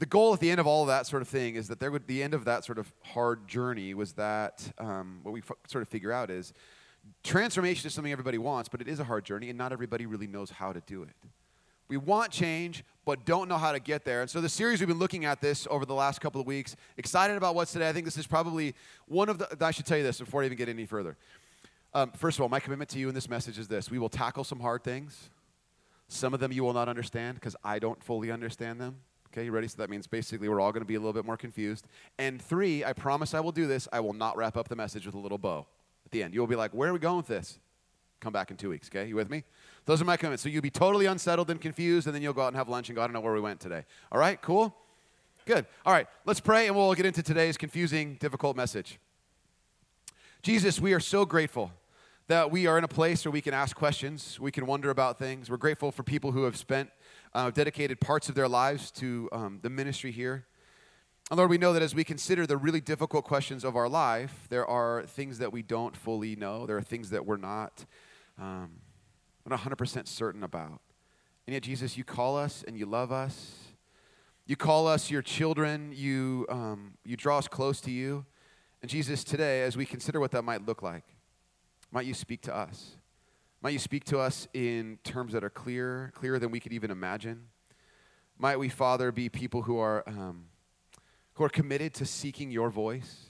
the goal at the end of all of that sort of thing is that there would the end of that sort of hard journey was that um, what we f- sort of figure out is transformation is something everybody wants, but it is a hard journey, and not everybody really knows how to do it. We want change, but don't know how to get there. And so the series we've been looking at this over the last couple of weeks. Excited about what's today. I think this is probably one of the. I should tell you this before I even get any further. Um, first of all, my commitment to you in this message is this: we will tackle some hard things. Some of them you will not understand because I don't fully understand them. Okay, you ready? So that means basically we're all going to be a little bit more confused. And three, I promise I will do this. I will not wrap up the message with a little bow at the end. You will be like, where are we going with this? Come back in two weeks, okay? You with me? Those are my comments. So you'll be totally unsettled and confused, and then you'll go out and have lunch and go, I don't know where we went today. All right, cool? Good. All right, let's pray and we'll get into today's confusing, difficult message. Jesus, we are so grateful that we are in a place where we can ask questions, we can wonder about things. We're grateful for people who have spent, uh, dedicated parts of their lives to um, the ministry here. And Lord, we know that as we consider the really difficult questions of our life, there are things that we don't fully know. There are things that we're not, um, we're not 100% certain about. And yet, Jesus, you call us and you love us. You call us your children. You, um, you draw us close to you. And Jesus, today, as we consider what that might look like, might you speak to us? Might you speak to us in terms that are clear, clearer than we could even imagine? Might we, Father, be people who are, um, who are committed to seeking your voice?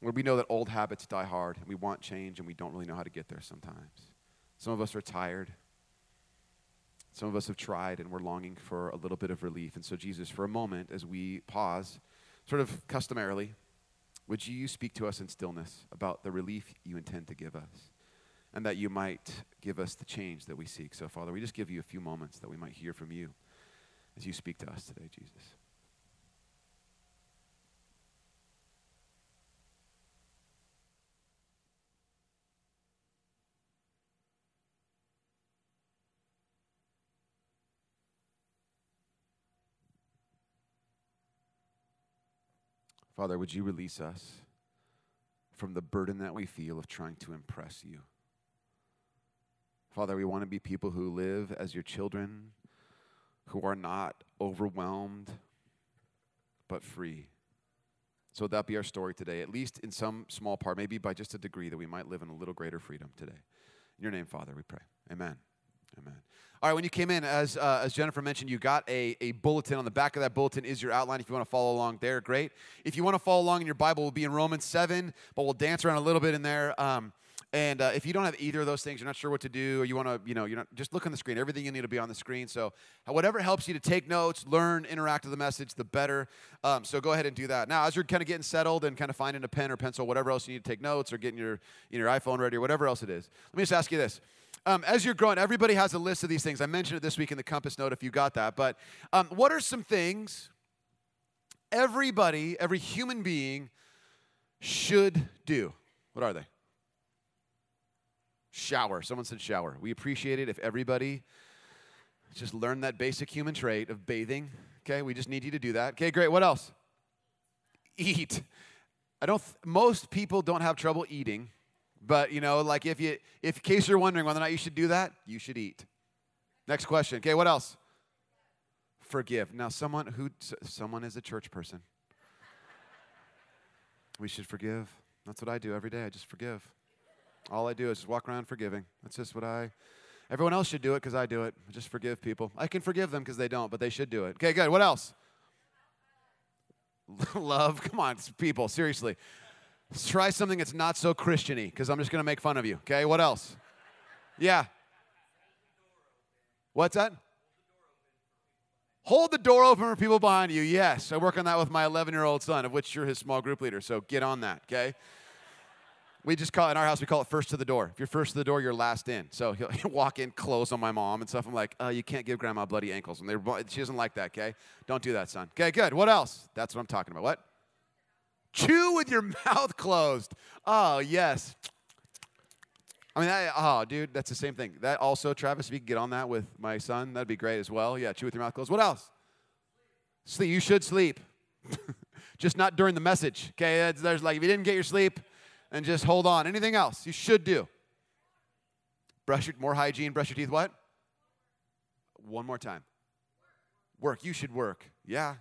Where we know that old habits die hard and we want change and we don't really know how to get there sometimes. Some of us are tired. Some of us have tried and we're longing for a little bit of relief. And so, Jesus, for a moment, as we pause, sort of customarily, would you speak to us in stillness about the relief you intend to give us? And that you might give us the change that we seek. So, Father, we just give you a few moments that we might hear from you as you speak to us today, Jesus. Father, would you release us from the burden that we feel of trying to impress you? Father, we want to be people who live as your children, who are not overwhelmed, but free. So that be our story today, at least in some small part, maybe by just a degree, that we might live in a little greater freedom today. In your name, Father, we pray. Amen. Amen. All right, when you came in, as, uh, as Jennifer mentioned, you got a, a bulletin. On the back of that bulletin is your outline. If you want to follow along there, great. If you want to follow along in your Bible, we'll be in Romans 7, but we'll dance around a little bit in there. Um, and uh, if you don't have either of those things, you're not sure what to do, or you want to, you know, you're not, just look on the screen. Everything you need to be on the screen. So whatever helps you to take notes, learn, interact with the message, the better. Um, so go ahead and do that. Now, as you're kind of getting settled and kind of finding a pen or pencil, whatever else you need to take notes, or getting your, your iPhone ready, or whatever else it is, let me just ask you this. Um, as you're growing, everybody has a list of these things. I mentioned it this week in the Compass Note if you got that. But um, what are some things everybody, every human being should do? What are they? Shower. Someone said shower. We appreciate it if everybody just learned that basic human trait of bathing. Okay, we just need you to do that. Okay, great. What else? Eat. I don't. Th- most people don't have trouble eating. But you know, like if you if in case you're wondering whether or not you should do that, you should eat. Next question. Okay, what else? Forgive. Now someone who someone is a church person. We should forgive. That's what I do every day. I just forgive. All I do is just walk around forgiving. That's just what I Everyone else should do it because I do it. Just forgive people. I can forgive them because they don't, but they should do it. Okay, good. What else? Love. Come on, people. Seriously. Let's try something that's not so Christiany, because I'm just going to make fun of you. Okay, what else? Yeah. What's that? Hold the door open for people behind you. Yes, I work on that with my 11 year old son, of which you're his small group leader. So get on that, okay? We just call it in our house, we call it first to the door. If you're first to the door, you're last in. So he'll, he'll walk in, close on my mom and stuff. I'm like, oh, you can't give grandma bloody ankles. And they she doesn't like that, okay? Don't do that, son. Okay, good. What else? That's what I'm talking about. What? Chew with your mouth closed. Oh, yes. I mean, that, oh, dude, that's the same thing. That also, Travis, if you could get on that with my son, that'd be great as well. Yeah, chew with your mouth closed. What else? Sleep. You should sleep. just not during the message. Okay, there's like, if you didn't get your sleep, and just hold on. Anything else you should do? Brush your, more hygiene, brush your teeth. What? One more time. Work. You should work. Yeah.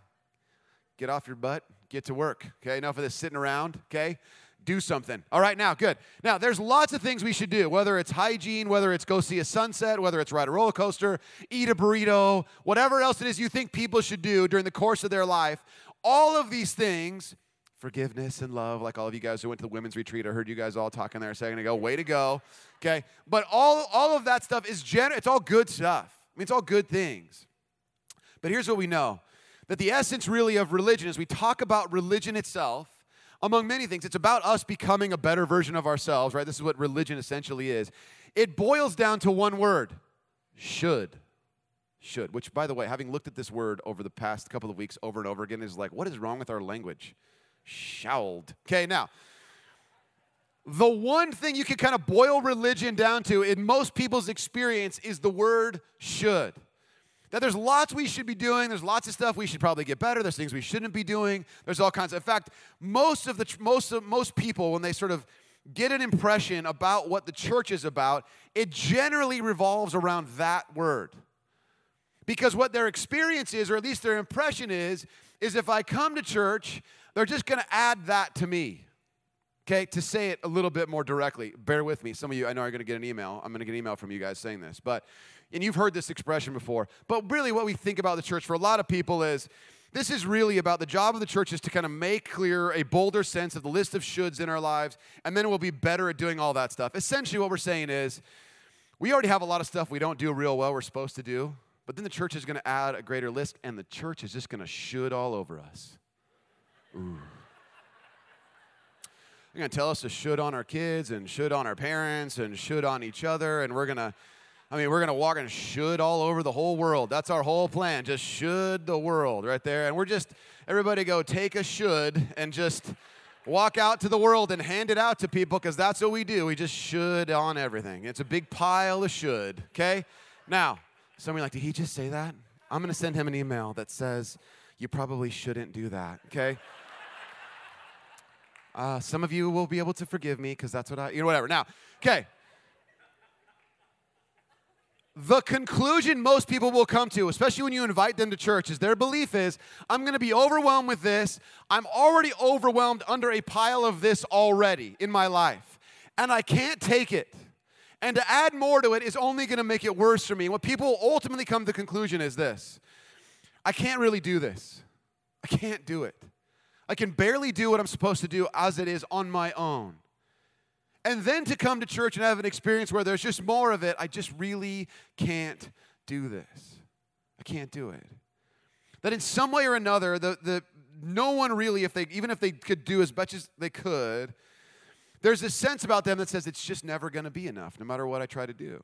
Get off your butt, get to work. Okay, enough of this sitting around. Okay, do something. All right, now, good. Now, there's lots of things we should do, whether it's hygiene, whether it's go see a sunset, whether it's ride a roller coaster, eat a burrito, whatever else it is you think people should do during the course of their life. All of these things, forgiveness and love, like all of you guys who went to the women's retreat, I heard you guys all talking there a second ago. Way to go. Okay, but all, all of that stuff is general, it's all good stuff. I mean, it's all good things. But here's what we know that the essence really of religion is we talk about religion itself among many things, it's about us becoming a better version of ourselves, right? This is what religion essentially is. It boils down to one word should. Should, which, by the way, having looked at this word over the past couple of weeks over and over again, is like, what is wrong with our language? Shalled. Okay, now, the one thing you can kind of boil religion down to in most people's experience is the word should that there's lots we should be doing. There's lots of stuff we should probably get better. There's things we shouldn't be doing. There's all kinds. Of, in fact, most of the most of most people when they sort of get an impression about what the church is about, it generally revolves around that word. Because what their experience is, or at least their impression is, is if I come to church, they're just going to add that to me. Okay, to say it a little bit more directly, bear with me. Some of you, I know, are going to get an email. I'm going to get an email from you guys saying this. But and you've heard this expression before, but really what we think about the church for a lot of people is this is really about the job of the church is to kind of make clear a bolder sense of the list of shoulds in our lives, and then we'll be better at doing all that stuff. Essentially, what we're saying is we already have a lot of stuff we don't do real well, we're supposed to do, but then the church is going to add a greater list, and the church is just going to should all over us. Ooh. They're going to tell us to should on our kids and should on our parents and should on each other, and we're going to I mean, we're going to walk and should all over the whole world. That's our whole plan. Just should the world right there. And we're just, everybody go take a should and just walk out to the world and hand it out to people because that's what we do. We just should on everything. It's a big pile of should, okay? Now, somebody like, did he just say that? I'm going to send him an email that says, you probably shouldn't do that, okay? Uh, some of you will be able to forgive me because that's what I, you know, whatever. Now, okay. The conclusion most people will come to, especially when you invite them to church, is their belief is I'm going to be overwhelmed with this. I'm already overwhelmed under a pile of this already in my life, and I can't take it. And to add more to it is only going to make it worse for me. What people ultimately come to the conclusion is this I can't really do this. I can't do it. I can barely do what I'm supposed to do as it is on my own and then to come to church and have an experience where there's just more of it, I just really can't do this. I can't do it. That in some way or another, the, the, no one really, if they, even if they could do as much as they could, there's a sense about them that says it's just never going to be enough, no matter what I try to do.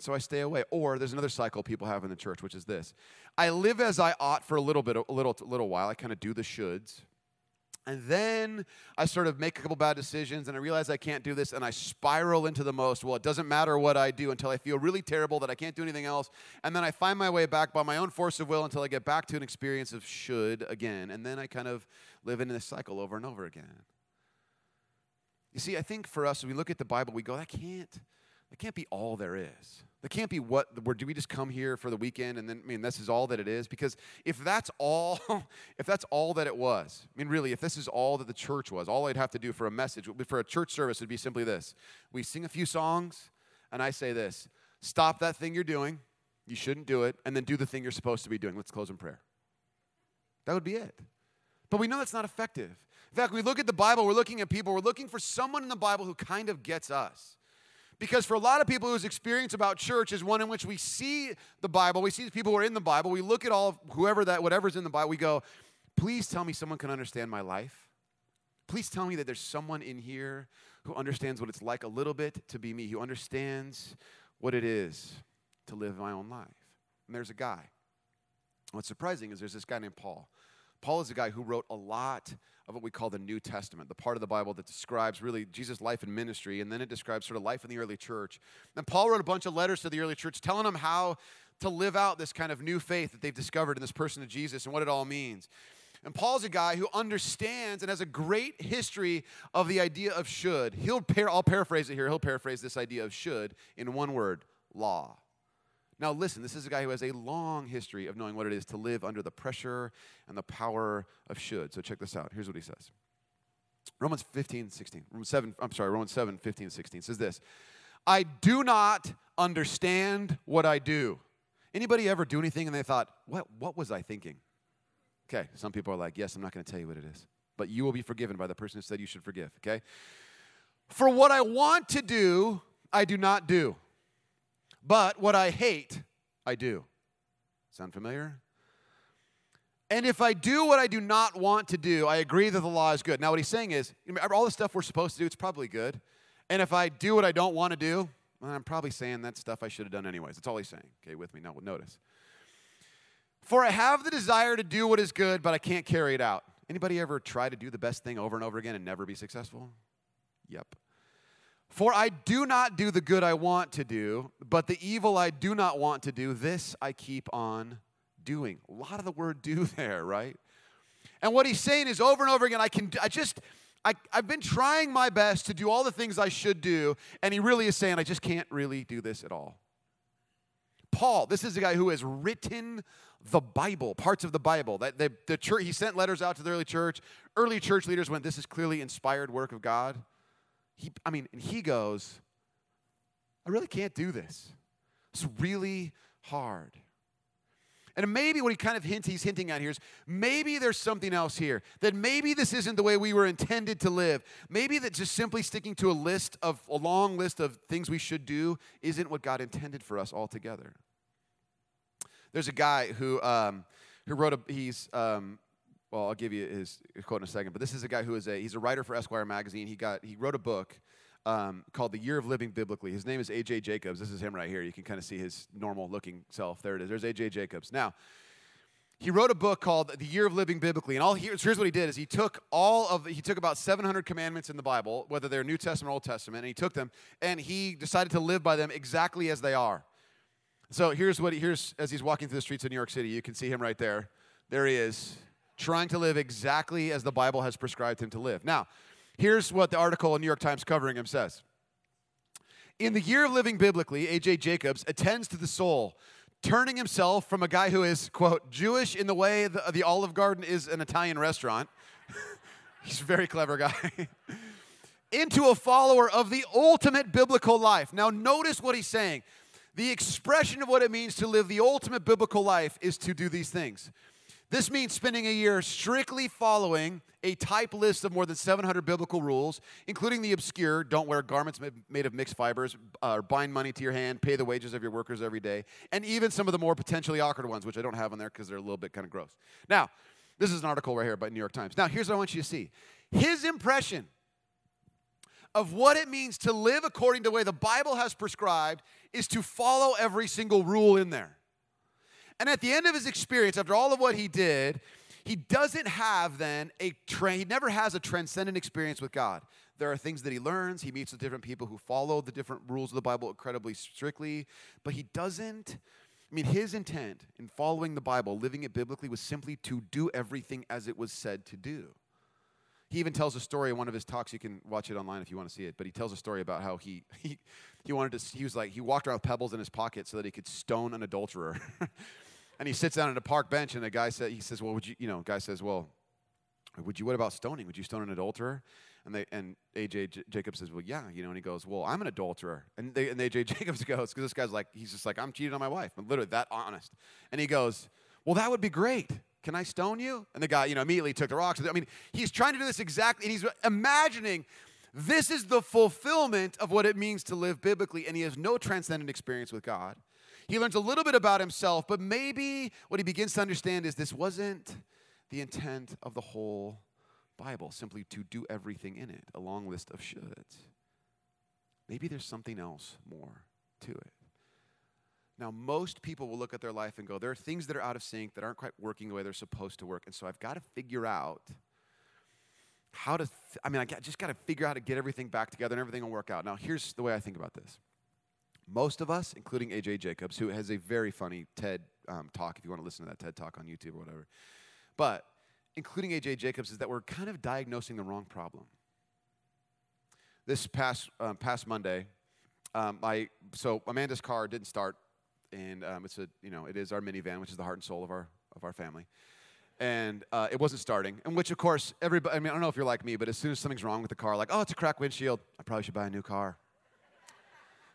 So I stay away. Or there's another cycle people have in the church, which is this: I live as I ought for a little bit, a little, a little while. I kind of do the shoulds, and then I sort of make a couple bad decisions and I realize I can't do this and I spiral into the most. Well, it doesn't matter what I do until I feel really terrible that I can't do anything else. And then I find my way back by my own force of will until I get back to an experience of should again. And then I kind of live in this cycle over and over again. You see, I think for us, when we look at the Bible, we go, that can't, that can't be all there is. That can't be what, where do we just come here for the weekend and then, I mean, this is all that it is? Because if that's all, if that's all that it was, I mean, really, if this is all that the church was, all I'd have to do for a message, for a church service would be simply this. We sing a few songs, and I say this stop that thing you're doing, you shouldn't do it, and then do the thing you're supposed to be doing. Let's close in prayer. That would be it. But we know that's not effective. In fact, we look at the Bible, we're looking at people, we're looking for someone in the Bible who kind of gets us. Because for a lot of people whose experience about church is one in which we see the Bible, we see the people who are in the Bible, we look at all whoever that, whatever's in the Bible, we go, please tell me someone can understand my life. Please tell me that there's someone in here who understands what it's like a little bit to be me, who understands what it is to live my own life. And there's a guy. What's surprising is there's this guy named Paul. Paul is a guy who wrote a lot of what we call the New Testament, the part of the Bible that describes really Jesus' life and ministry, and then it describes sort of life in the early church. And Paul wrote a bunch of letters to the early church telling them how to live out this kind of new faith that they've discovered in this person of Jesus and what it all means. And Paul's a guy who understands and has a great history of the idea of should. He'll par- I'll paraphrase it here. He'll paraphrase this idea of should in one word law. Now, listen, this is a guy who has a long history of knowing what it is to live under the pressure and the power of should. So, check this out. Here's what he says Romans 15, 16. Romans 7, I'm sorry, Romans 7, 15, 16 says this I do not understand what I do. Anybody ever do anything and they thought, what, what was I thinking? Okay, some people are like, yes, I'm not going to tell you what it is, but you will be forgiven by the person who said you should forgive, okay? For what I want to do, I do not do. But what I hate, I do. Sound familiar? And if I do what I do not want to do, I agree that the law is good. Now, what he's saying is, all the stuff we're supposed to do, it's probably good. And if I do what I don't want to do, well, I'm probably saying that stuff I should have done anyways. That's all he's saying. Okay, with me now. Notice. For I have the desire to do what is good, but I can't carry it out. Anybody ever try to do the best thing over and over again and never be successful? Yep. For I do not do the good I want to do, but the evil I do not want to do, this I keep on doing. A lot of the word do there, right? And what he's saying is over and over again, I can I just I, I've been trying my best to do all the things I should do, and he really is saying, I just can't really do this at all. Paul, this is a guy who has written the Bible, parts of the Bible. That the, the church, he sent letters out to the early church. Early church leaders went, This is clearly inspired work of God. He, I mean, and he goes, I really can't do this. It's really hard. And maybe what he kind of hints he's hinting at here is maybe there's something else here. That maybe this isn't the way we were intended to live. Maybe that just simply sticking to a list of a long list of things we should do isn't what God intended for us altogether. There's a guy who um, who wrote a he's um, well I'll give you his quote in a second, but this is a guy who is a he's a writer for Esquire magazine. He got he wrote a book um, called The Year of Living Biblically. His name is A.J. Jacobs. This is him right here. You can kind of see his normal looking self. There it is. There's A.J. Jacobs. Now, he wrote a book called The Year of Living Biblically. And all here's, here's what he did is he took all of he took about 700 commandments in the Bible, whether they're New Testament or Old Testament, and he took them and he decided to live by them exactly as they are. So here's what he, here's as he's walking through the streets of New York City. You can see him right there. There he is, trying to live exactly as the Bible has prescribed him to live. Now, Here's what the article in New York Times covering him says. In the year of living biblically, A.J. Jacobs attends to the soul, turning himself from a guy who is, quote, Jewish in the way the, the Olive Garden is an Italian restaurant. He's a very clever guy. into a follower of the ultimate biblical life. Now, notice what he's saying. The expression of what it means to live the ultimate biblical life is to do these things this means spending a year strictly following a type list of more than 700 biblical rules, including the obscure don't wear garments made of mixed fibers, uh, bind money to your hand, pay the wages of your workers every day, and even some of the more potentially awkward ones, which I don't have on there because they're a little bit kind of gross. Now, this is an article right here by New York Times. Now, here's what I want you to see his impression of what it means to live according to the way the Bible has prescribed is to follow every single rule in there. And at the end of his experience, after all of what he did, he doesn't have then a tra- he never has a transcendent experience with God. There are things that he learns. He meets with different people who follow the different rules of the Bible incredibly strictly, but he doesn't. I mean, his intent in following the Bible, living it biblically, was simply to do everything as it was said to do. He even tells a story in one of his talks. You can watch it online if you want to see it. But he tells a story about how he he, he wanted to. He was like he walked around with pebbles in his pocket so that he could stone an adulterer. and he sits down at a park bench, and the guy said, he says, well, would you, you know, guy says, well, would you, what about stoning? Would you stone an adulterer? And they, and AJ J- Jacobs says, well, yeah, you know, and he goes, well, I'm an adulterer. And they, and AJ Jacobs goes, because this guy's like, he's just like, I'm cheating on my wife. I'm literally that honest. And he goes, well, that would be great. Can I stone you? And the guy, you know, immediately took the rocks. I mean, he's trying to do this exactly, and he's imagining this is the fulfillment of what it means to live biblically, and he has no transcendent experience with God. He learns a little bit about himself, but maybe what he begins to understand is this wasn't the intent of the whole Bible, simply to do everything in it, a long list of shoulds. Maybe there's something else more to it. Now, most people will look at their life and go, there are things that are out of sync that aren't quite working the way they're supposed to work. And so I've got to figure out how to, th- I mean, I just got to figure out how to get everything back together and everything will work out. Now, here's the way I think about this most of us, including AJ Jacobs, who has a very funny TED um, talk, if you want to listen to that TED talk on YouTube or whatever, but including AJ Jacobs, is that we're kind of diagnosing the wrong problem. This past, um, past Monday, um, I, so Amanda's car didn't start, and um, it's a you know it is our minivan, which is the heart and soul of our of our family. And uh, it wasn't starting, and which of course everybody. I mean, I don't know if you're like me, but as soon as something's wrong with the car, like oh, it's a cracked windshield, I probably should buy a new car.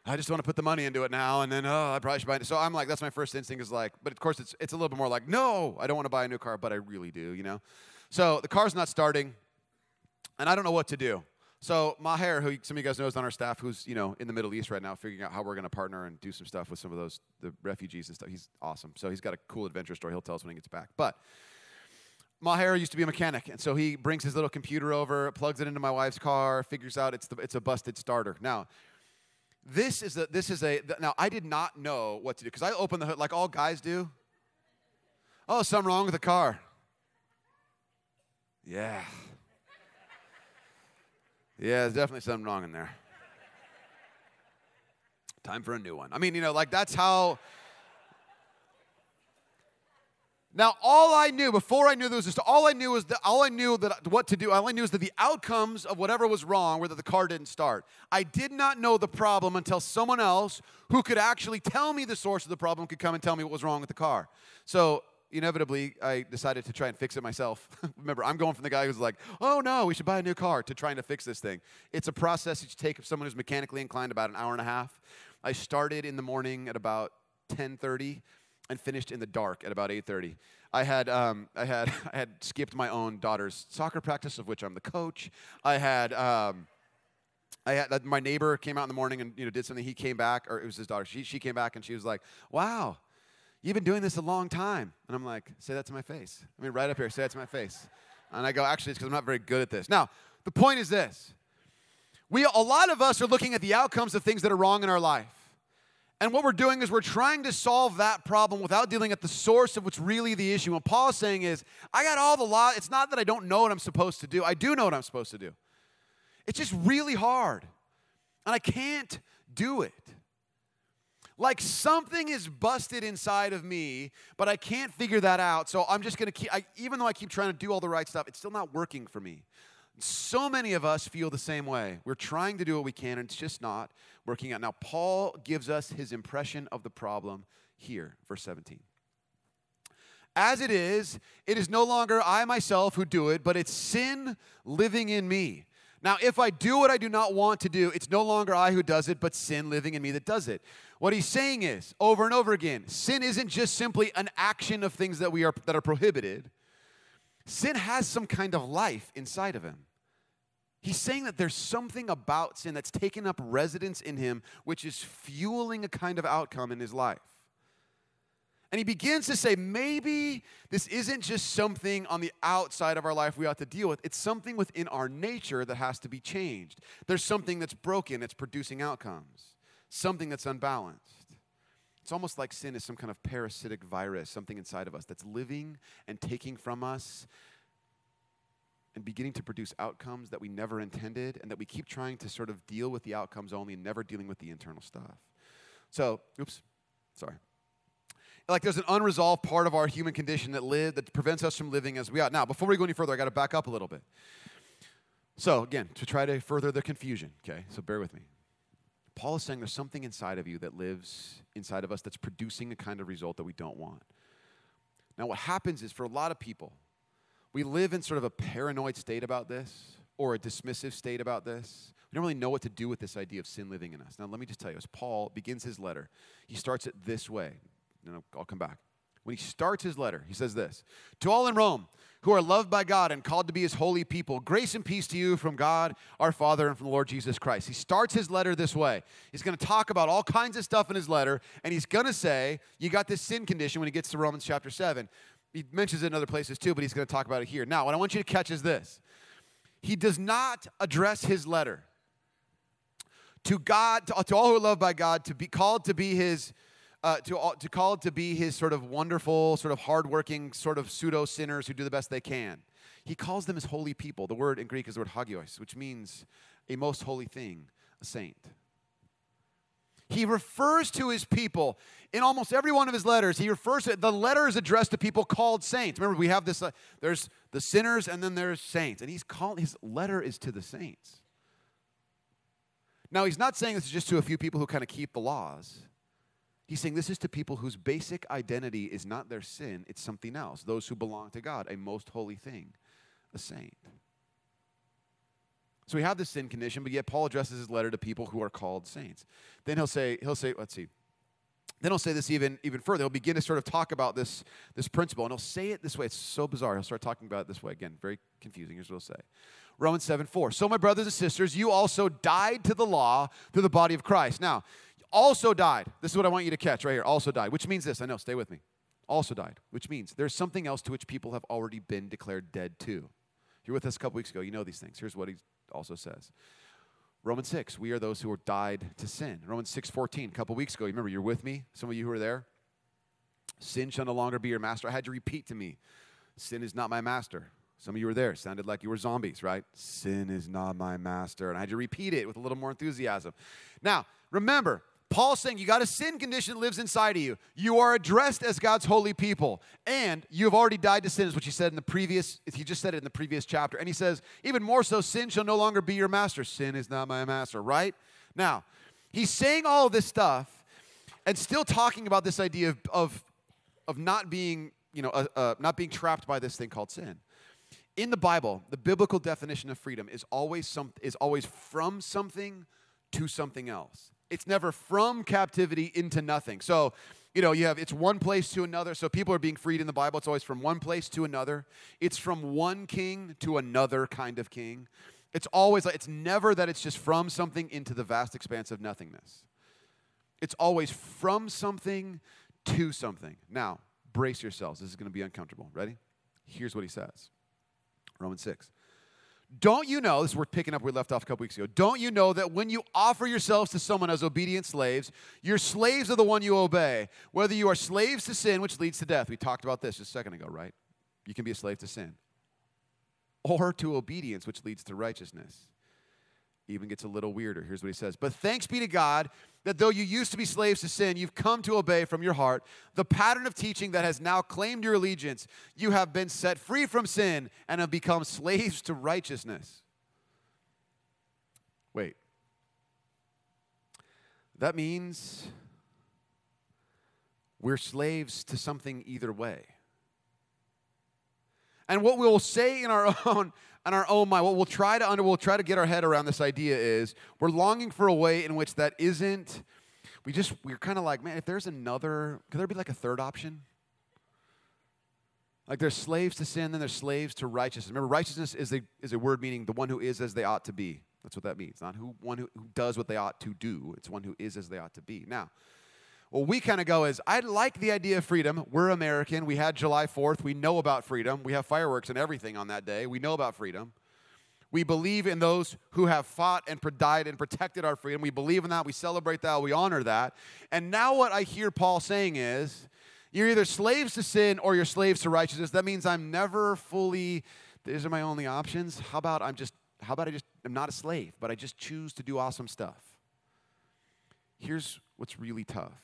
I just want to put the money into it now, and then oh, I probably should buy it. So I'm like, that's my first instinct is like, but of course it's it's a little bit more like, no, I don't want to buy a new car, but I really do, you know. So the car's not starting, and I don't know what to do. So Maher, who some of you guys know is on our staff, who's you know in the Middle East right now, figuring out how we're going to partner and do some stuff with some of those the refugees and stuff. He's awesome. So he's got a cool adventure story. He'll tell us when he gets back. But Maher used to be a mechanic, and so he brings his little computer over, plugs it into my wife's car, figures out it's the, it's a busted starter. Now this is a, this is a, now I did not know what to do because I opened the hood like all guys do. Oh, something wrong with the car. Yeah. Yeah, there's definitely something wrong in there. Time for a new one. I mean, you know, like that's how now, all I knew before I knew there was just all I knew was that all I knew that what to do. All I knew was that the outcomes of whatever was wrong were that the car didn't start. I did not know the problem until someone else who could actually tell me the source of the problem could come and tell me what was wrong with the car. So inevitably, I decided to try and fix it myself. Remember, I'm going from the guy who's like, "Oh no, we should buy a new car," to trying to fix this thing. It's a process that you take someone who's mechanically inclined about an hour and a half. I started in the morning at about 10:30 and finished in the dark at about 8:30. I had um, I had I had skipped my own daughter's soccer practice, of which I'm the coach. I had. Um, I had my neighbor came out in the morning and you know did something. He came back, or it was his daughter. She she came back and she was like, "Wow, you've been doing this a long time." And I'm like, "Say that to my face." I mean, right up here, say that to my face. And I go, "Actually, it's because I'm not very good at this." Now, the point is this: we a lot of us are looking at the outcomes of things that are wrong in our life. And what we're doing is we're trying to solve that problem without dealing at the source of what's really the issue. What Paul's saying is, I got all the law. It's not that I don't know what I'm supposed to do. I do know what I'm supposed to do. It's just really hard. And I can't do it. Like something is busted inside of me, but I can't figure that out. So I'm just going to keep, I, even though I keep trying to do all the right stuff, it's still not working for me. So many of us feel the same way. We're trying to do what we can, and it's just not working out. Now, Paul gives us his impression of the problem here, verse 17. As it is, it is no longer I myself who do it, but it's sin living in me. Now, if I do what I do not want to do, it's no longer I who does it, but sin living in me that does it. What he's saying is, over and over again, sin isn't just simply an action of things that we are that are prohibited. Sin has some kind of life inside of him. He's saying that there's something about sin that's taken up residence in him, which is fueling a kind of outcome in his life. And he begins to say, maybe this isn't just something on the outside of our life we ought to deal with. It's something within our nature that has to be changed. There's something that's broken, that's producing outcomes, something that's unbalanced. It's almost like sin is some kind of parasitic virus, something inside of us that's living and taking from us and beginning to produce outcomes that we never intended and that we keep trying to sort of deal with the outcomes only and never dealing with the internal stuff. So, oops, sorry. Like there's an unresolved part of our human condition that live that prevents us from living as we ought. Now, before we go any further, I got to back up a little bit. So, again, to try to further the confusion, okay? So bear with me. Paul is saying there's something inside of you that lives inside of us that's producing a kind of result that we don't want. Now, what happens is for a lot of people, we live in sort of a paranoid state about this or a dismissive state about this. We don't really know what to do with this idea of sin living in us. Now, let me just tell you, as Paul begins his letter, he starts it this way. And I'll come back. When he starts his letter, he says this To all in Rome who are loved by God and called to be his holy people, grace and peace to you from God our Father and from the Lord Jesus Christ. He starts his letter this way. He's going to talk about all kinds of stuff in his letter, and he's going to say, You got this sin condition when he gets to Romans chapter 7. He mentions it in other places too, but he's going to talk about it here. Now, what I want you to catch is this He does not address his letter to God, to, all who are loved by God, to be called to be his uh, to, to call it to be his sort of wonderful, sort of hardworking, sort of pseudo sinners who do the best they can. He calls them his holy people. The word in Greek is the word hagios, which means a most holy thing, a saint. He refers to his people in almost every one of his letters. He refers to the letter is addressed to people called saints. Remember, we have this. Uh, there's the sinners, and then there's saints, and he's called his letter is to the saints. Now, he's not saying this is just to a few people who kind of keep the laws. He's saying this is to people whose basic identity is not their sin, it's something else. Those who belong to God, a most holy thing, a saint. So we have this sin condition, but yet Paul addresses his letter to people who are called saints. Then he'll say, he'll say, let's see. Then he'll say this even, even further. He'll begin to sort of talk about this, this principle, and he'll say it this way. It's so bizarre. He'll start talking about it this way. Again, very confusing. Here's what he'll say Romans 7 4. So, my brothers and sisters, you also died to the law through the body of Christ. Now, also died. This is what I want you to catch right here. Also died, which means this. I know, stay with me. Also died, which means there's something else to which people have already been declared dead to. You're with us a couple weeks ago. You know these things. Here's what he also says. Romans 6, we are those who are died to sin. Romans 6, 14, a couple weeks ago, you remember, you're with me, some of you who are there. Sin shall no longer be your master. I had you repeat to me, sin is not my master. Some of you were there, sounded like you were zombies, right? Sin is not my master. And I had you repeat it with a little more enthusiasm. Now, remember, Paul's saying you got a sin condition that lives inside of you. You are addressed as God's holy people, and you have already died to sin, is what he said in the previous, he just said it in the previous chapter. And he says, even more so, sin shall no longer be your master. Sin is not my master, right? Now, he's saying all this stuff and still talking about this idea of, of, of not being, you know, uh, uh, not being trapped by this thing called sin. In the Bible, the biblical definition of freedom is always some, is always from something to something else. It's never from captivity into nothing. So, you know, you have it's one place to another. So people are being freed in the Bible. It's always from one place to another. It's from one king to another kind of king. It's always like it's never that it's just from something into the vast expanse of nothingness. It's always from something to something. Now, brace yourselves. This is going to be uncomfortable. Ready? Here's what he says. Romans 6. Don't you know, this is worth picking up where we left off a couple weeks ago. Don't you know that when you offer yourselves to someone as obedient slaves, you're slaves of the one you obey, whether you are slaves to sin, which leads to death. We talked about this just a second ago, right? You can be a slave to sin, or to obedience, which leads to righteousness even gets a little weirder. Here's what he says But thanks be to God that though you used to be slaves to sin, you've come to obey from your heart the pattern of teaching that has now claimed your allegiance. You have been set free from sin and have become slaves to righteousness. Wait. That means we're slaves to something either way. And what we'll say in our own in our own mind, what we'll try to under, we'll try to get our head around this idea is we're longing for a way in which that isn't. We just we're kind of like, man, if there's another, could there be like a third option? Like there's slaves to sin, then there's slaves to righteousness. Remember, righteousness is a, is a word meaning the one who is as they ought to be. That's what that means. Not who one who, who does what they ought to do. It's one who is as they ought to be. Now, what we kind of go is, I like the idea of freedom. We're American. We had July 4th. We know about freedom. We have fireworks and everything on that day. We know about freedom. We believe in those who have fought and died and protected our freedom. We believe in that. We celebrate that. We honor that. And now, what I hear Paul saying is, you're either slaves to sin or you're slaves to righteousness. That means I'm never fully, these are my only options. How about I'm just, how about I just, I'm not a slave, but I just choose to do awesome stuff? Here's what's really tough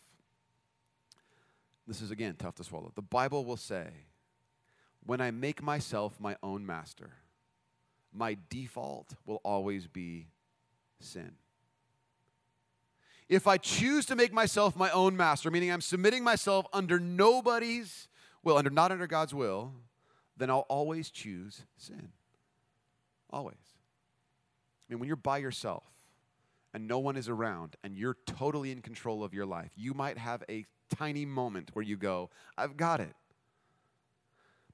this is again tough to swallow. The Bible will say, when I make myself my own master, my default will always be sin. If I choose to make myself my own master, meaning I'm submitting myself under nobody's will, under not under God's will, then I'll always choose sin. Always. I mean, when you're by yourself and no one is around and you're totally in control of your life, you might have a tiny moment where you go, I've got it.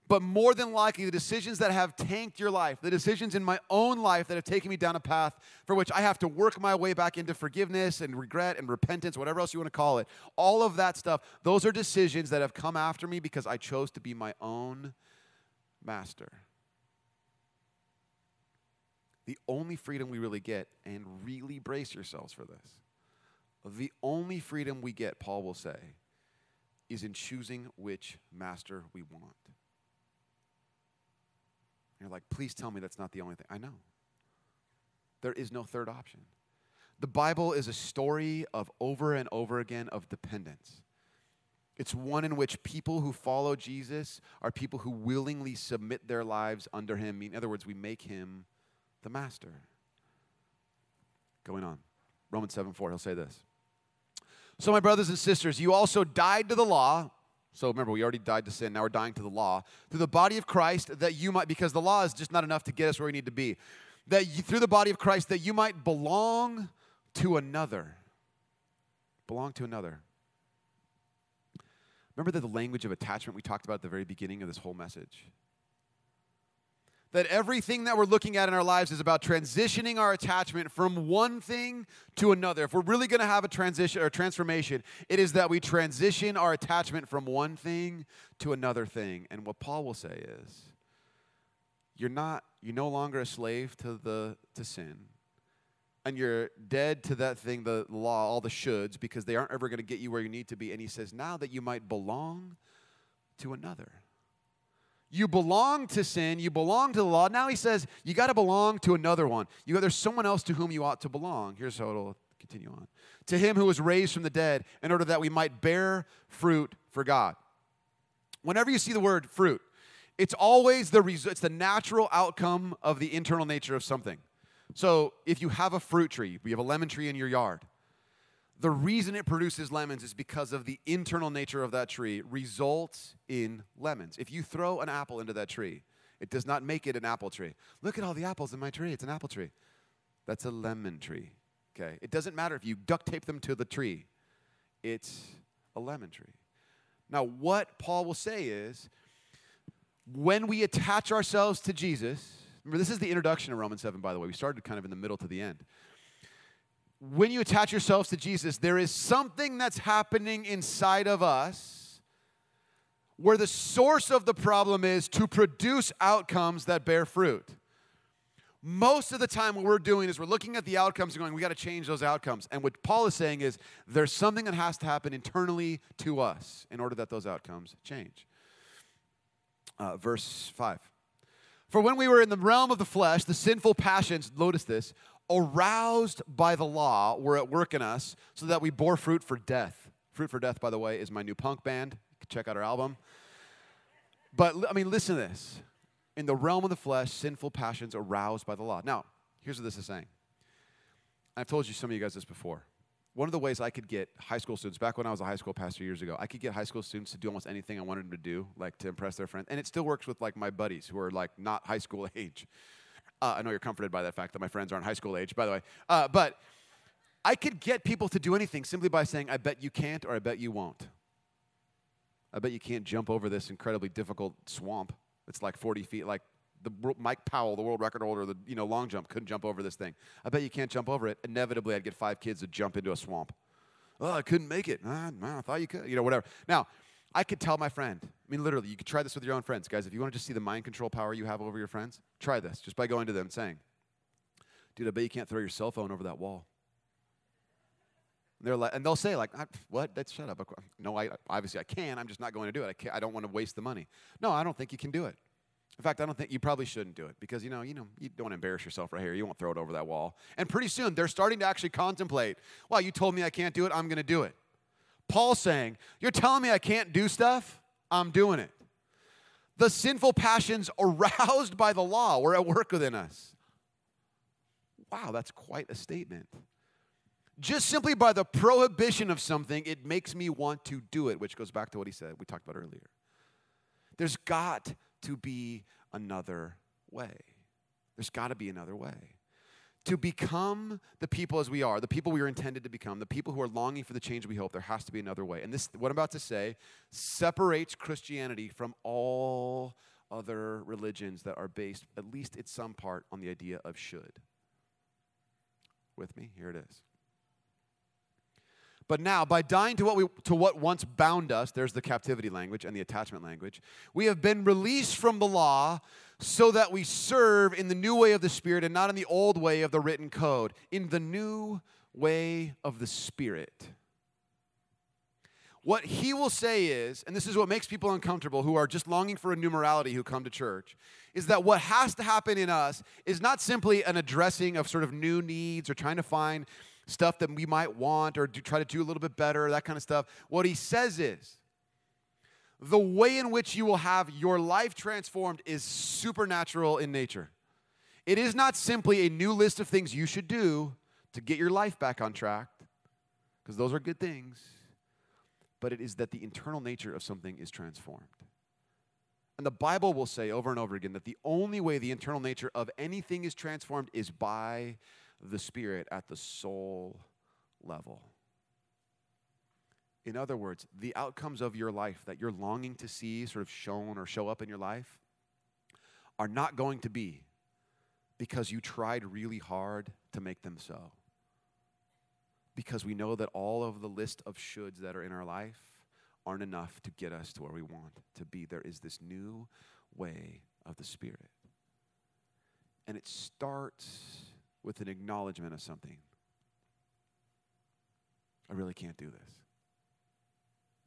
But more than likely, the decisions that have tanked your life, the decisions in my own life that have taken me down a path for which I have to work my way back into forgiveness and regret and repentance, whatever else you want to call it, all of that stuff, those are decisions that have come after me because I chose to be my own master. The only freedom we really get, and really brace yourselves for this, the only freedom we get, Paul will say, is in choosing which master we want. You're like, please tell me that's not the only thing. I know. There is no third option. The Bible is a story of over and over again of dependence. It's one in which people who follow Jesus are people who willingly submit their lives under him. In other words, we make him the master. Going on. Romans 7 4, he'll say this. So, my brothers and sisters, you also died to the law. So, remember, we already died to sin. Now we're dying to the law. Through the body of Christ, that you might, because the law is just not enough to get us where we need to be. That you, through the body of Christ, that you might belong to another. Belong to another. Remember that the language of attachment we talked about at the very beginning of this whole message? That everything that we're looking at in our lives is about transitioning our attachment from one thing to another. If we're really going to have a transition or transformation, it is that we transition our attachment from one thing to another thing. And what Paul will say is, you're not you're no longer a slave to the to sin. And you're dead to that thing, the law, all the shoulds, because they aren't ever going to get you where you need to be. And he says, now that you might belong to another. You belong to sin, you belong to the law. Now he says, you got to belong to another one. You got, there's someone else to whom you ought to belong. Here's how it'll continue on. To him who was raised from the dead, in order that we might bear fruit for God. Whenever you see the word fruit, it's always the res- it's the natural outcome of the internal nature of something. So if you have a fruit tree, you have a lemon tree in your yard, the reason it produces lemons is because of the internal nature of that tree results in lemons. If you throw an apple into that tree, it does not make it an apple tree. Look at all the apples in my tree. It's an apple tree. That's a lemon tree. Okay? It doesn't matter if you duct tape them to the tree. It's a lemon tree. Now, what Paul will say is when we attach ourselves to Jesus, remember this is the introduction of Romans 7 by the way. We started kind of in the middle to the end when you attach yourselves to Jesus, there is something that's happening inside of us where the source of the problem is to produce outcomes that bear fruit. Most of the time, what we're doing is we're looking at the outcomes and going, we got to change those outcomes. And what Paul is saying is there's something that has to happen internally to us in order that those outcomes change. Uh, verse 5. For when we were in the realm of the flesh, the sinful passions, notice this, aroused by the law were at work in us so that we bore fruit for death. Fruit for Death, by the way, is my new punk band. Check out our album. But I mean, listen to this. In the realm of the flesh, sinful passions aroused by the law. Now, here's what this is saying. I've told you some of you guys this before. One of the ways I could get high school students, back when I was a high school pastor years ago, I could get high school students to do almost anything I wanted them to do, like to impress their friends. And it still works with like my buddies who are like not high school age. Uh, I know you're comforted by that fact that my friends aren't high school age, by the way. Uh, but I could get people to do anything simply by saying, I bet you can't or I bet you won't. I bet you can't jump over this incredibly difficult swamp. It's like 40 feet, like the Mike Powell, the world record holder, the you know long jump, couldn't jump over this thing. I bet you can't jump over it. Inevitably, I'd get five kids to jump into a swamp. Oh, I couldn't make it. Ah, I thought you could. You know, whatever. Now, I could tell my friend. I mean, literally, you could try this with your own friends, guys. If you want to just see the mind control power you have over your friends, try this just by going to them and saying, "Dude, I bet you can't throw your cell phone over that wall." And they're like, and they'll say like, "What? That's shut up." No, I obviously I can. I'm just not going to do it. I, can't, I don't want to waste the money. No, I don't think you can do it. In fact, I don't think you probably shouldn't do it because you know, you know, you don't embarrass yourself right here. You won't throw it over that wall. And pretty soon they're starting to actually contemplate, well, you told me I can't do it, I'm going to do it. Paul saying, You're telling me I can't do stuff? I'm doing it. The sinful passions aroused by the law were at work within us. Wow, that's quite a statement. Just simply by the prohibition of something, it makes me want to do it, which goes back to what he said, we talked about earlier. There's got to be another way. There's got to be another way to become the people as we are, the people we are intended to become, the people who are longing for the change we hope, there has to be another way. And this, what I'm about to say, separates Christianity from all other religions that are based, at least in some part, on the idea of should. With me? Here it is. But now, by dying to what, we, to what once bound us, there's the captivity language and the attachment language, we have been released from the law so that we serve in the new way of the Spirit and not in the old way of the written code, in the new way of the Spirit. What he will say is, and this is what makes people uncomfortable who are just longing for a new morality who come to church, is that what has to happen in us is not simply an addressing of sort of new needs or trying to find stuff that we might want or do, try to do a little bit better, that kind of stuff. What he says is, the way in which you will have your life transformed is supernatural in nature. It is not simply a new list of things you should do to get your life back on track. because those are good things, but it is that the internal nature of something is transformed. And the Bible will say over and over again that the only way the internal nature of anything is transformed is by the Spirit at the soul level. In other words, the outcomes of your life that you're longing to see sort of shown or show up in your life are not going to be because you tried really hard to make them so. Because we know that all of the list of shoulds that are in our life aren't enough to get us to where we want to be. There is this new way of the Spirit. And it starts with an acknowledgement of something. I really can't do this.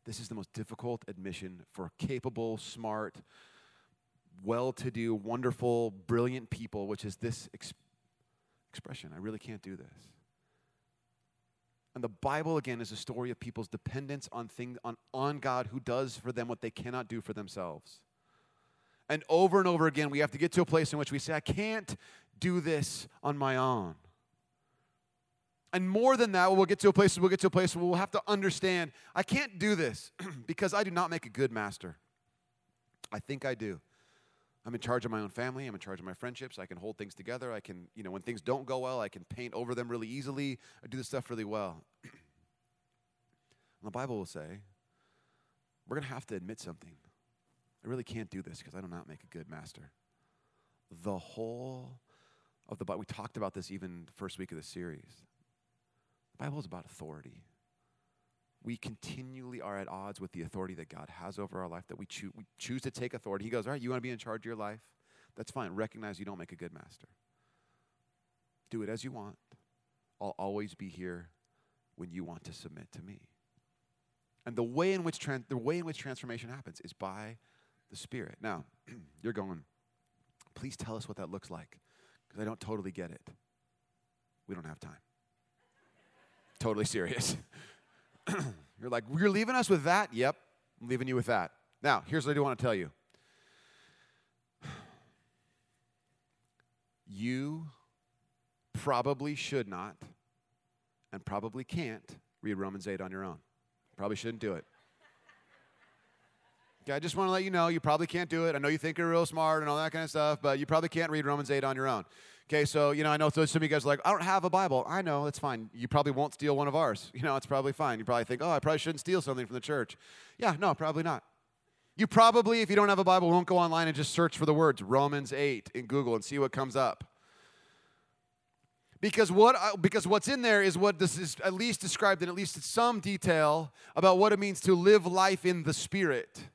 This is the most difficult admission for capable, smart, well to do, wonderful, brilliant people, which is this ex- expression I really can't do this. And the Bible, again, is a story of people's dependence on, things, on, on God who does for them what they cannot do for themselves. And over and over again, we have to get to a place in which we say, I can't do this on my own. And more than that, we'll get to a place, we'll get to a place where we'll have to understand, I can't do this because I do not make a good master. I think I do. I'm in charge of my own family. I'm in charge of my friendships. I can hold things together. I can, you know, when things don't go well, I can paint over them really easily. I do this stuff really well. and the Bible will say, we're going to have to admit something. I really can't do this because I do not make a good master. The whole of the Bible, we talked about this even the first week of the series. The Bible is about authority we continually are at odds with the authority that God has over our life, that we, choo- we choose to take authority. He goes, All right, you want to be in charge of your life? That's fine. Recognize you don't make a good master. Do it as you want. I'll always be here when you want to submit to me. And the way in which, the way in which transformation happens is by the Spirit. Now, you're going, please tell us what that looks like, because I don't totally get it. We don't have time. totally serious. You're like, You're leaving us with that? Yep, I'm leaving you with that. Now, here's what I do want to tell you. You probably should not and probably can't read Romans 8 on your own. Probably shouldn't do it. Okay, I just want to let you know you probably can't do it. I know you think you're real smart and all that kind of stuff, but you probably can't read Romans 8 on your own. Okay, so, you know, I know some of you guys are like, I don't have a Bible. I know, it's fine. You probably won't steal one of ours. You know, it's probably fine. You probably think, oh, I probably shouldn't steal something from the church. Yeah, no, probably not. You probably, if you don't have a Bible, won't go online and just search for the words Romans 8 in Google and see what comes up. Because what I, because what's in there is what this is at least described in at least some detail about what it means to live life in the spirit.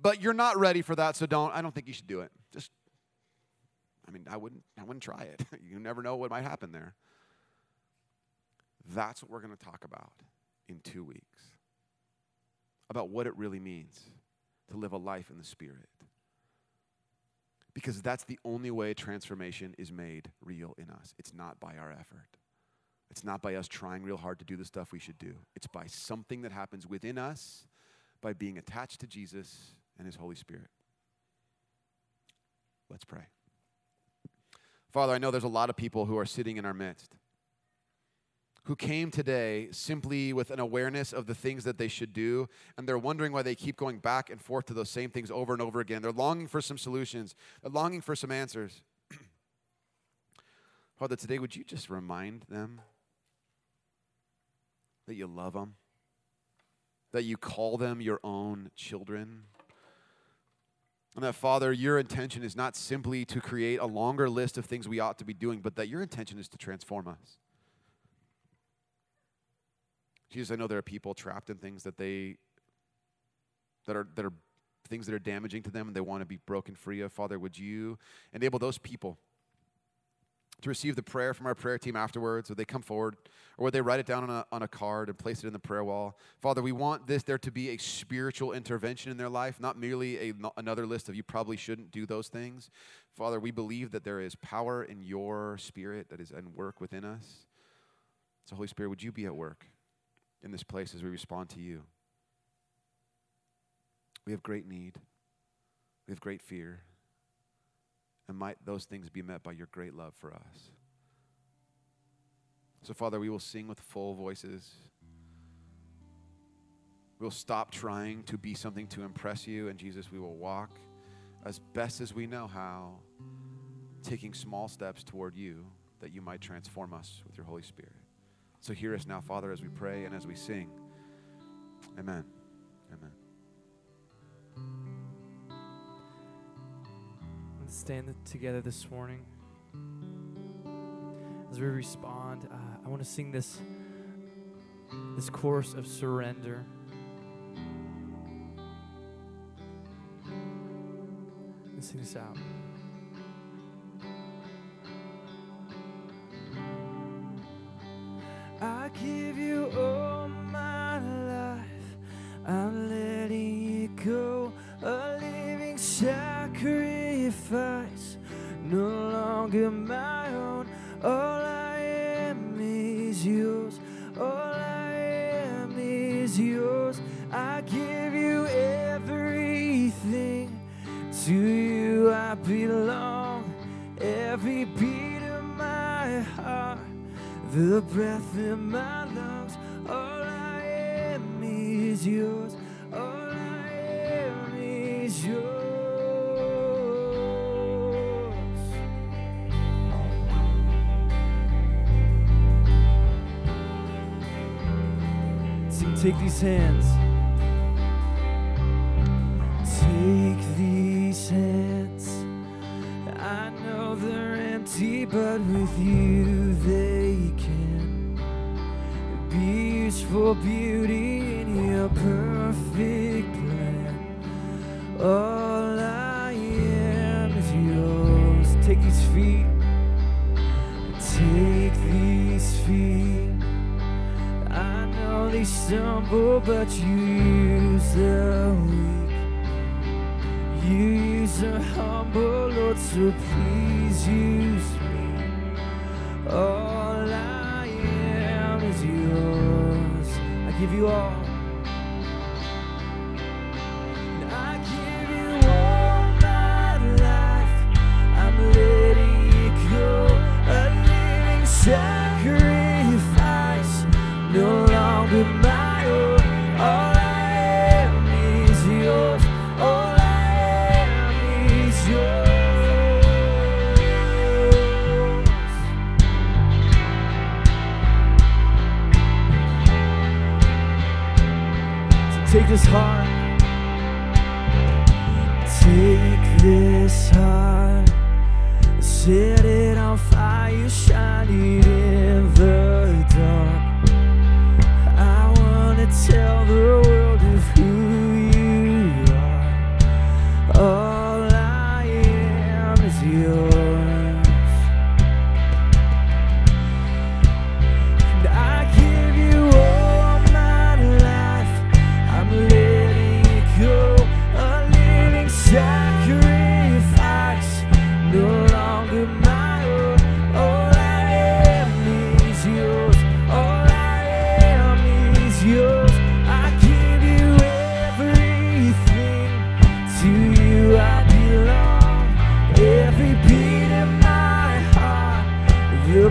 But you're not ready for that, so don't. I don't think you should do it. Just, I mean, I wouldn't. I wouldn't try it. you never know what might happen there. That's what we're going to talk about in two weeks. About what it really means to live a life in the Spirit. Because that's the only way transformation is made real in us. It's not by our effort. It's not by us trying real hard to do the stuff we should do. It's by something that happens within us by being attached to Jesus and His Holy Spirit. Let's pray. Father, I know there's a lot of people who are sitting in our midst who came today simply with an awareness of the things that they should do, and they're wondering why they keep going back and forth to those same things over and over again. They're longing for some solutions, they're longing for some answers. Father, today, would you just remind them that you love them, that you call them your own children? And that, Father, your intention is not simply to create a longer list of things we ought to be doing, but that your intention is to transform us. Jesus, I know there are people trapped in things that they that are that are things that are damaging to them and they want to be broken free of. Father, would you enable those people to receive the prayer from our prayer team afterwards, or they come forward, or would they write it down on a, on a card and place it in the prayer wall? Father, we want this there to be a spiritual intervention in their life, not merely a, another list of you probably shouldn't do those things. Father, we believe that there is power in your spirit that is at work within us. So, Holy Spirit, would you be at work in this place as we respond to you? We have great need, we have great fear. And might those things be met by your great love for us. So, Father, we will sing with full voices. We'll stop trying to be something to impress you, and Jesus, we will walk as best as we know how, taking small steps toward you that you might transform us with your Holy Spirit. So hear us now, Father, as we pray and as we sing. Amen. Stand together this morning. As we respond, uh, I want to sing this this chorus of surrender. Let's sing this out. Sacrifice. No longer my own. All I am is yours. All I am is yours. I give you everything. To you I belong. Every beat of my heart the breath in my lungs. All I am is yours. Take these hands. Take these hands. I know they're empty, but with you they can be for beauty in your perfect plan. All I am is yours. Take these feet, stumble, but you use the weak. You use a humble Lord, so please use me. All I am is yours. I give you all. Every beat my heart.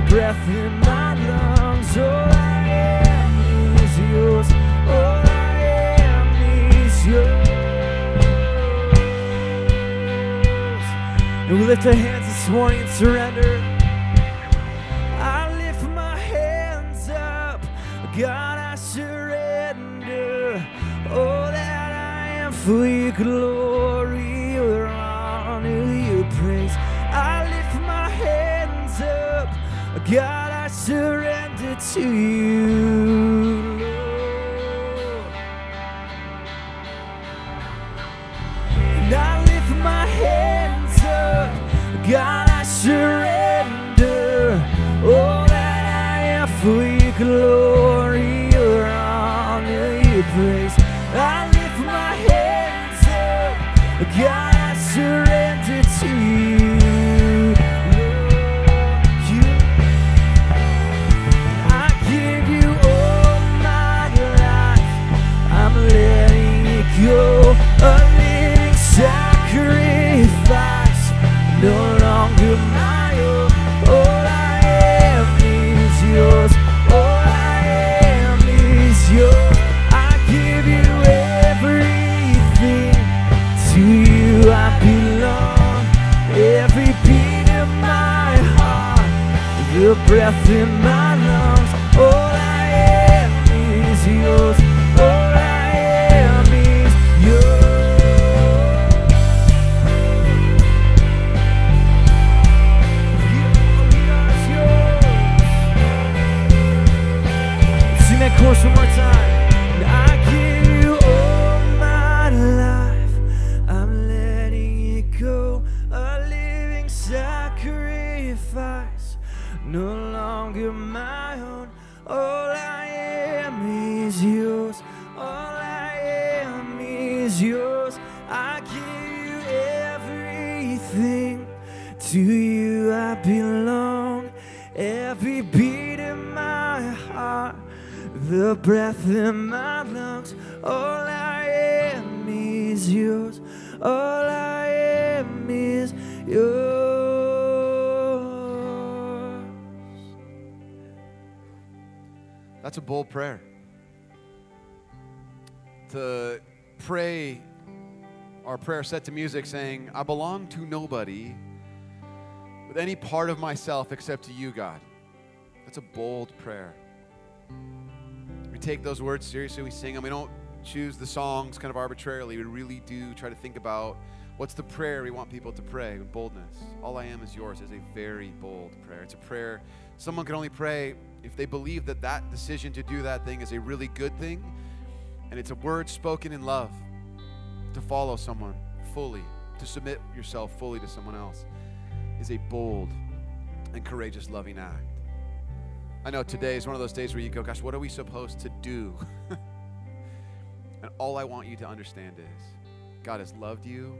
Breath in my lungs. All I am is yours. All I am is yours. And we lift our hands this morning and surrender. I lift my hands up. God, I surrender. All that I am for your glory, God, I surrender to you. And I lift my hands up. God, I surrender. All that I am for your glory, bold prayer. To pray our prayer set to music saying, I belong to nobody with any part of myself except to you, God. That's a bold prayer. We take those words seriously, we sing them. We don't choose the songs kind of arbitrarily. We really do try to think about what's the prayer we want people to pray with boldness. All I am is yours is a very bold prayer. It's a prayer someone can only pray if they believe that that decision to do that thing is a really good thing and it's a word spoken in love to follow someone fully, to submit yourself fully to someone else is a bold and courageous, loving act. I know today is one of those days where you go, gosh, what are we supposed to do? and all I want you to understand is God has loved you,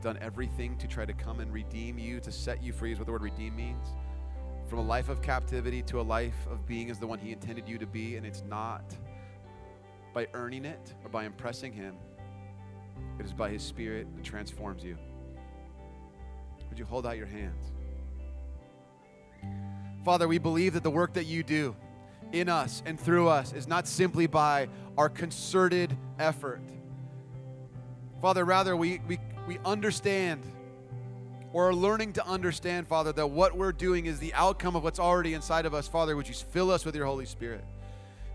done everything to try to come and redeem you, to set you free, is what the word redeem means. From a life of captivity to a life of being as the one He intended you to be, and it's not by earning it or by impressing Him, it is by His Spirit that transforms you. Would you hold out your hands? Father, we believe that the work that you do in us and through us is not simply by our concerted effort. Father, rather, we, we, we understand or are learning to understand, Father, that what we're doing is the outcome of what's already inside of us. Father, would you fill us with your Holy Spirit?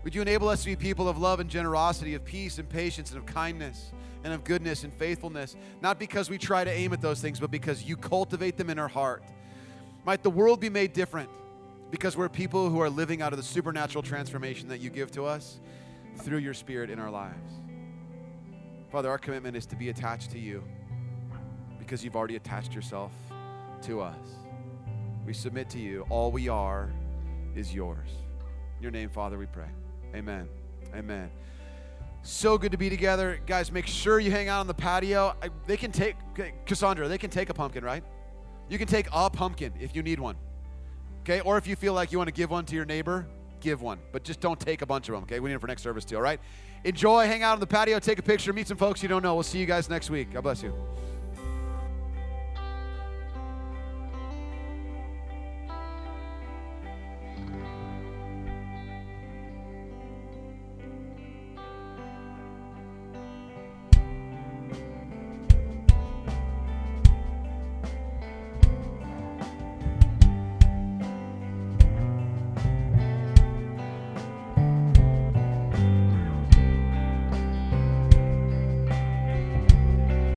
Would you enable us to be people of love and generosity, of peace and patience, and of kindness, and of goodness and faithfulness? Not because we try to aim at those things, but because you cultivate them in our heart. Might the world be made different because we're people who are living out of the supernatural transformation that you give to us through your Spirit in our lives. Father, our commitment is to be attached to you because you've already attached yourself to us. We submit to you. All we are is yours. In your name, Father, we pray. Amen. Amen. So good to be together. Guys, make sure you hang out on the patio. I, they can take, Cassandra, they can take a pumpkin, right? You can take a pumpkin if you need one. Okay? Or if you feel like you want to give one to your neighbor, give one. But just don't take a bunch of them, okay? We need them for next service too, all right? Enjoy, hang out on the patio, take a picture, meet some folks you don't know. We'll see you guys next week. God bless you.